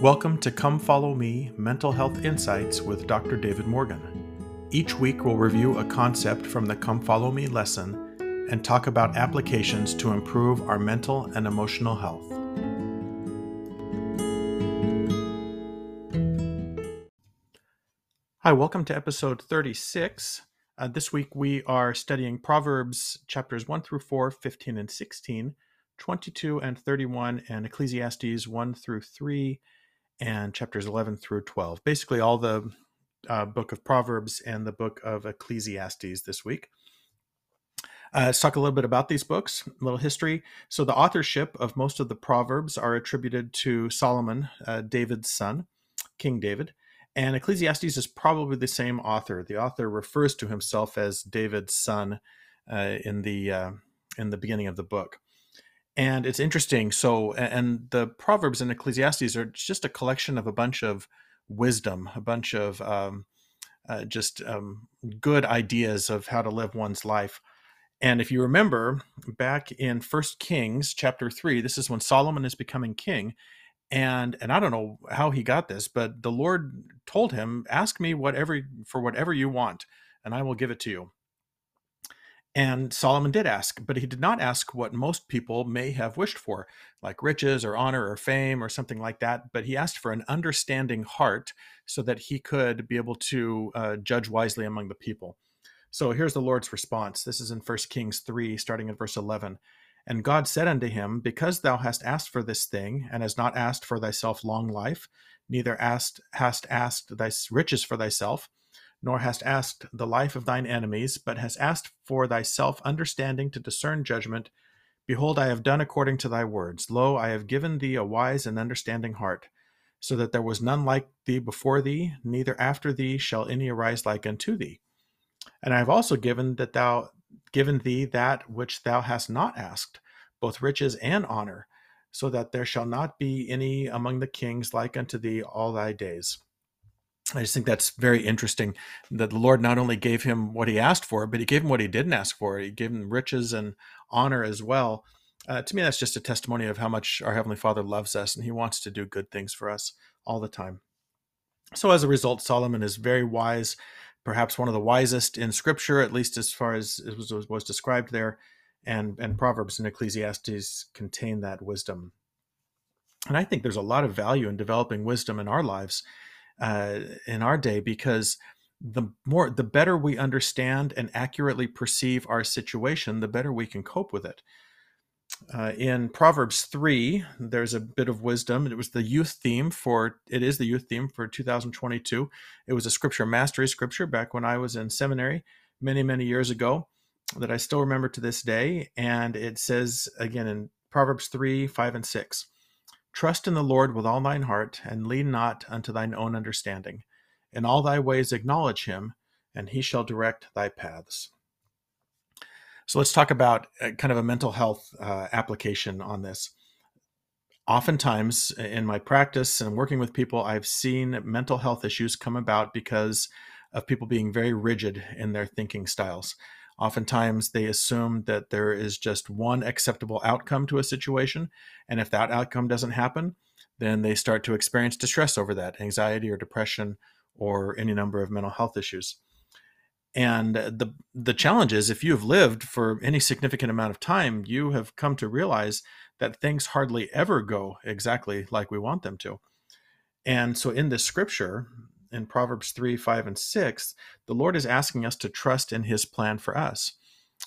Welcome to Come Follow Me Mental Health Insights with Dr. David Morgan. Each week we'll review a concept from the Come Follow Me lesson and talk about applications to improve our mental and emotional health. Hi, welcome to episode 36. Uh, this week we are studying Proverbs chapters 1 through 4, 15 and 16, 22 and 31, and Ecclesiastes 1 through 3, and chapters 11 through 12. Basically, all the uh, book of Proverbs and the book of Ecclesiastes this week. Uh, let's talk a little bit about these books, a little history. So, the authorship of most of the Proverbs are attributed to Solomon, uh, David's son, King David. And Ecclesiastes is probably the same author. The author refers to himself as David's son uh, in the uh, in the beginning of the book and it's interesting so and the proverbs and ecclesiastes are just a collection of a bunch of wisdom a bunch of um, uh, just um, good ideas of how to live one's life. And if you remember back in first kings chapter 3 this is when solomon is becoming king and and i don't know how he got this but the lord told him ask me whatever for whatever you want and i will give it to you and Solomon did ask, but he did not ask what most people may have wished for, like riches or honor or fame or something like that. But he asked for an understanding heart so that he could be able to uh, judge wisely among the people. So here's the Lord's response. This is in 1 Kings 3, starting at verse 11. And God said unto him, Because thou hast asked for this thing, and hast not asked for thyself long life, neither asked, hast asked thy riches for thyself, nor hast asked the life of thine enemies, but hast asked for thyself understanding to discern judgment. Behold, I have done according to thy words. Lo, I have given thee a wise and understanding heart, so that there was none like thee before thee, neither after thee shall any arise like unto thee. And I have also given that thou given thee that which thou hast not asked, both riches and honor, so that there shall not be any among the kings like unto thee all thy days. I just think that's very interesting that the Lord not only gave him what he asked for, but he gave him what he didn't ask for. He gave him riches and honor as well. Uh, to me, that's just a testimony of how much our Heavenly Father loves us and he wants to do good things for us all the time. So, as a result, Solomon is very wise, perhaps one of the wisest in Scripture, at least as far as it was, was described there. And, and Proverbs and Ecclesiastes contain that wisdom. And I think there's a lot of value in developing wisdom in our lives uh, in our day because the more the better we understand and accurately perceive our situation the better we can cope with it. Uh, in proverbs 3 there's a bit of wisdom it was the youth theme for it is the youth theme for 2022 it was a scripture mastery scripture back when i was in seminary many many years ago that i still remember to this day and it says again in proverbs 3 5 and 6 Trust in the Lord with all thine heart, and lean not unto thine own understanding. In all thy ways acknowledge him, and he shall direct thy paths. So let's talk about uh, kind of a mental health uh, application on this. Oftentimes in my practice and working with people, I've seen mental health issues come about because of people being very rigid in their thinking styles. Oftentimes, they assume that there is just one acceptable outcome to a situation. And if that outcome doesn't happen, then they start to experience distress over that, anxiety or depression or any number of mental health issues. And the the challenge is if you have lived for any significant amount of time, you have come to realize that things hardly ever go exactly like we want them to. And so in this scripture, in Proverbs 3, 5, and 6, the Lord is asking us to trust in his plan for us.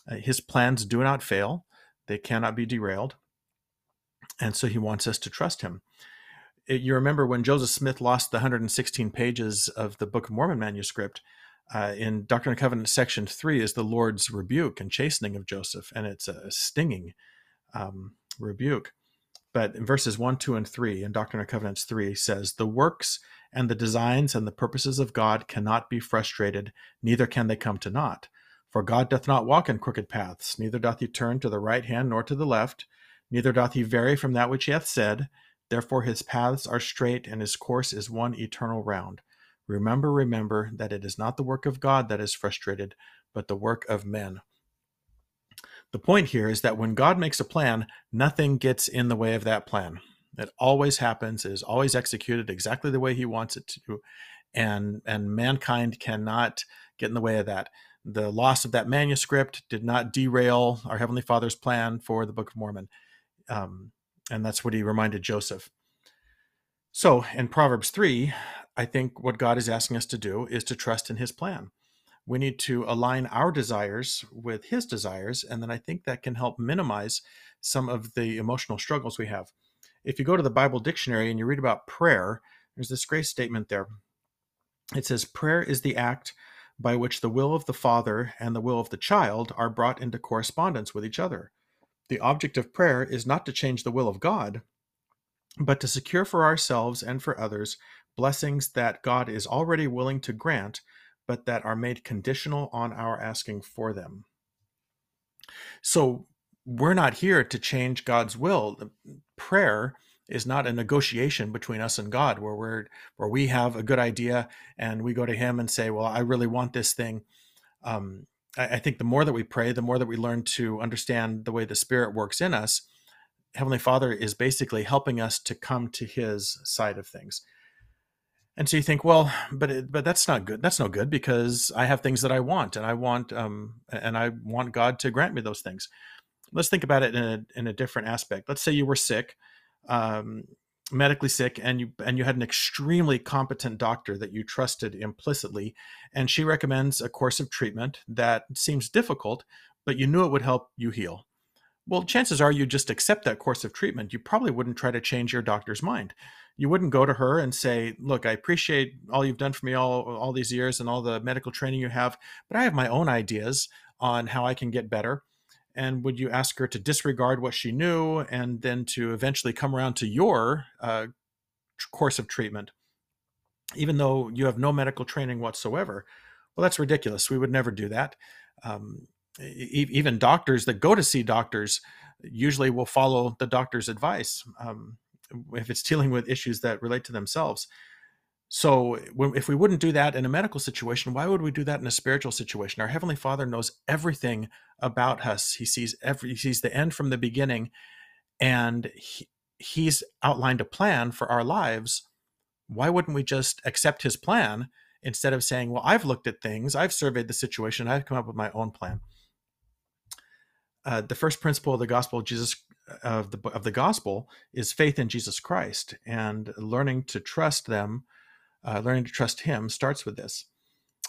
Uh, his plans do not fail, they cannot be derailed. And so he wants us to trust him. It, you remember when Joseph Smith lost the 116 pages of the Book of Mormon manuscript, uh, in Doctrine and Covenants section 3 is the Lord's rebuke and chastening of Joseph, and it's a stinging um, rebuke. But in verses 1, 2, and 3, in Doctrine and Covenants 3, says, The works and the designs and the purposes of God cannot be frustrated, neither can they come to naught. For God doth not walk in crooked paths, neither doth he turn to the right hand nor to the left, neither doth he vary from that which he hath said. Therefore his paths are straight, and his course is one eternal round. Remember, remember that it is not the work of God that is frustrated, but the work of men. The point here is that when God makes a plan, nothing gets in the way of that plan. It always happens. It is always executed exactly the way He wants it to, and and mankind cannot get in the way of that. The loss of that manuscript did not derail our Heavenly Father's plan for the Book of Mormon, um, and that's what He reminded Joseph. So in Proverbs three, I think what God is asking us to do is to trust in His plan we need to align our desires with his desires and then i think that can help minimize some of the emotional struggles we have. If you go to the bible dictionary and you read about prayer there's this great statement there. It says prayer is the act by which the will of the father and the will of the child are brought into correspondence with each other. The object of prayer is not to change the will of god but to secure for ourselves and for others blessings that god is already willing to grant but that are made conditional on our asking for them. So we're not here to change God's will. Prayer is not a negotiation between us and God where we're where we have a good idea and we go to him and say, Well, I really want this thing. Um, I, I think the more that we pray, the more that we learn to understand the way the Spirit works in us. Heavenly Father is basically helping us to come to his side of things. And so you think, well, but it, but that's not good. That's no good because I have things that I want, and I want um, and I want God to grant me those things. Let's think about it in a in a different aspect. Let's say you were sick, um, medically sick, and you and you had an extremely competent doctor that you trusted implicitly, and she recommends a course of treatment that seems difficult, but you knew it would help you heal well, chances are you just accept that course of treatment. You probably wouldn't try to change your doctor's mind. You wouldn't go to her and say, "Look, I appreciate all you've done for me all all these years and all the medical training you have, but I have my own ideas on how I can get better." And would you ask her to disregard what she knew and then to eventually come around to your uh, course of treatment, even though you have no medical training whatsoever? Well, that's ridiculous. We would never do that. Um, even doctors that go to see doctors usually will follow the doctor's advice um, if it's dealing with issues that relate to themselves. So, if we wouldn't do that in a medical situation, why would we do that in a spiritual situation? Our heavenly Father knows everything about us. He sees every, he sees the end from the beginning, and he, he's outlined a plan for our lives. Why wouldn't we just accept his plan instead of saying, "Well, I've looked at things, I've surveyed the situation, I've come up with my own plan." Uh, the first principle of the gospel of Jesus of the of the gospel is faith in Jesus Christ, and learning to trust them, uh, learning to trust Him starts with this.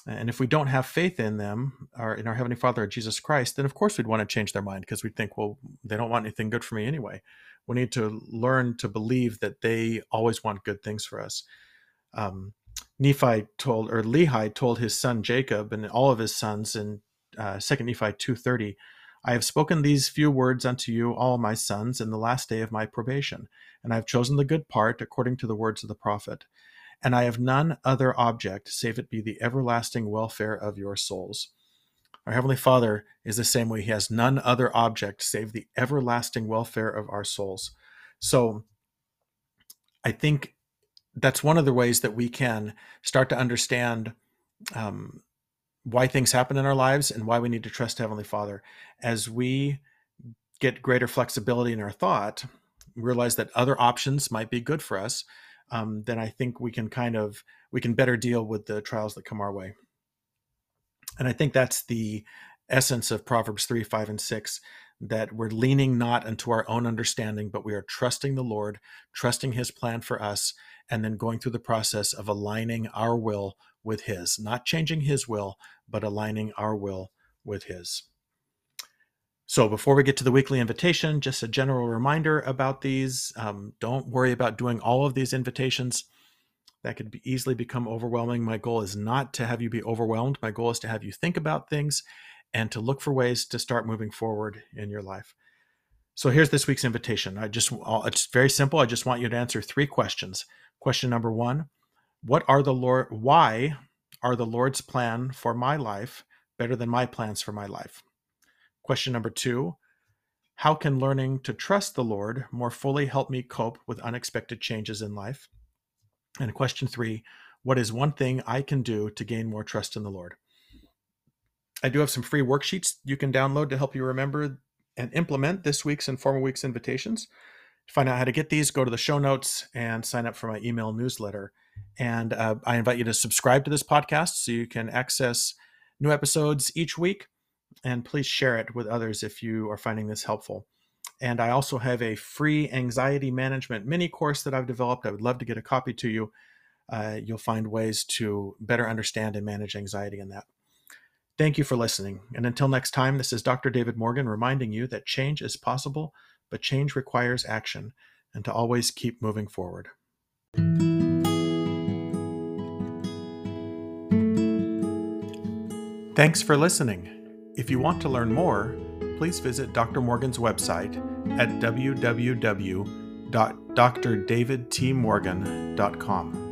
And if we don't have faith in them, or in our Heavenly Father, Jesus Christ, then of course we'd want to change their mind because we'd think, well, they don't want anything good for me anyway. We need to learn to believe that they always want good things for us. Um, Nephi told, or Lehi told his son Jacob and all of his sons in uh, Second Nephi two thirty I have spoken these few words unto you, all my sons, in the last day of my probation, and I have chosen the good part according to the words of the prophet. And I have none other object, save it be the everlasting welfare of your souls. Our Heavenly Father is the same way. He has none other object save the everlasting welfare of our souls. So I think that's one of the ways that we can start to understand um, why things happen in our lives and why we need to trust Heavenly Father. As we get greater flexibility in our thought, realize that other options might be good for us, um, then I think we can kind of we can better deal with the trials that come our way. And I think that's the essence of Proverbs 3, 5, and 6 that we're leaning not unto our own understanding, but we are trusting the Lord, trusting His plan for us, and then going through the process of aligning our will with His, not changing His will, but aligning our will with His. So, before we get to the weekly invitation, just a general reminder about these. Um, don't worry about doing all of these invitations. That could be easily become overwhelming. My goal is not to have you be overwhelmed. My goal is to have you think about things and to look for ways to start moving forward in your life. So here's this week's invitation. I just it's very simple. I just want you to answer three questions. Question number 1, what are the Lord why are the Lord's plan for my life better than my plans for my life? Question number 2, how can learning to trust the Lord more fully help me cope with unexpected changes in life? And question 3, what is one thing I can do to gain more trust in the Lord? I do have some free worksheets you can download to help you remember and implement this week's and former week's invitations. To find out how to get these, go to the show notes and sign up for my email newsletter. And uh, I invite you to subscribe to this podcast so you can access new episodes each week. And please share it with others if you are finding this helpful. And I also have a free anxiety management mini course that I've developed. I would love to get a copy to you. Uh, you'll find ways to better understand and manage anxiety in that. Thank you for listening. And until next time, this is Dr. David Morgan reminding you that change is possible, but change requires action, and to always keep moving forward. Thanks for listening. If you want to learn more, please visit Dr. Morgan's website at www.drdavidtmorgan.com.